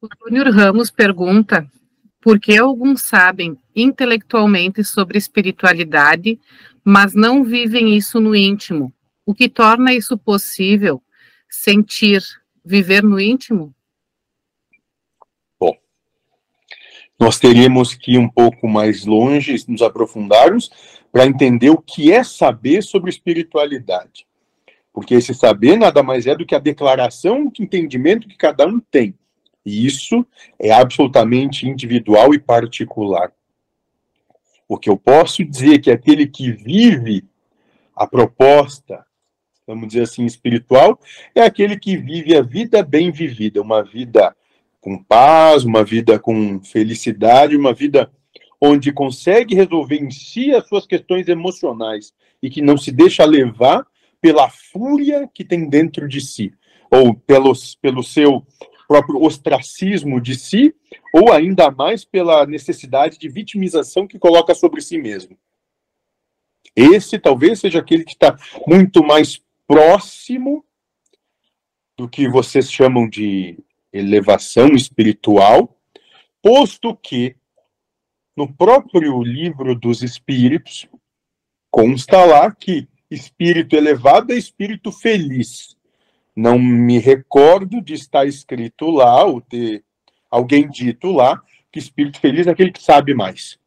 O Júnior Ramos pergunta por que alguns sabem intelectualmente sobre espiritualidade, mas não vivem isso no íntimo. O que torna isso possível? Sentir, viver no íntimo? Bom, nós teríamos que ir um pouco mais longe, nos aprofundarmos, para entender o que é saber sobre espiritualidade. Porque esse saber nada mais é do que a declaração de entendimento que cada um tem. E isso é absolutamente individual e particular. O que eu posso dizer é que aquele que vive a proposta, vamos dizer assim, espiritual, é aquele que vive a vida bem vivida, uma vida com paz, uma vida com felicidade, uma vida onde consegue resolver em si as suas questões emocionais e que não se deixa levar pela fúria que tem dentro de si, ou pelos, pelo seu próprio ostracismo de si, ou ainda mais pela necessidade de vitimização que coloca sobre si mesmo. Esse talvez seja aquele que está muito mais próximo do que vocês chamam de elevação espiritual, posto que no próprio livro dos espíritos consta lá que espírito elevado é espírito feliz. Não me recordo de estar escrito lá, ou ter alguém dito lá, que espírito feliz é aquele que sabe mais.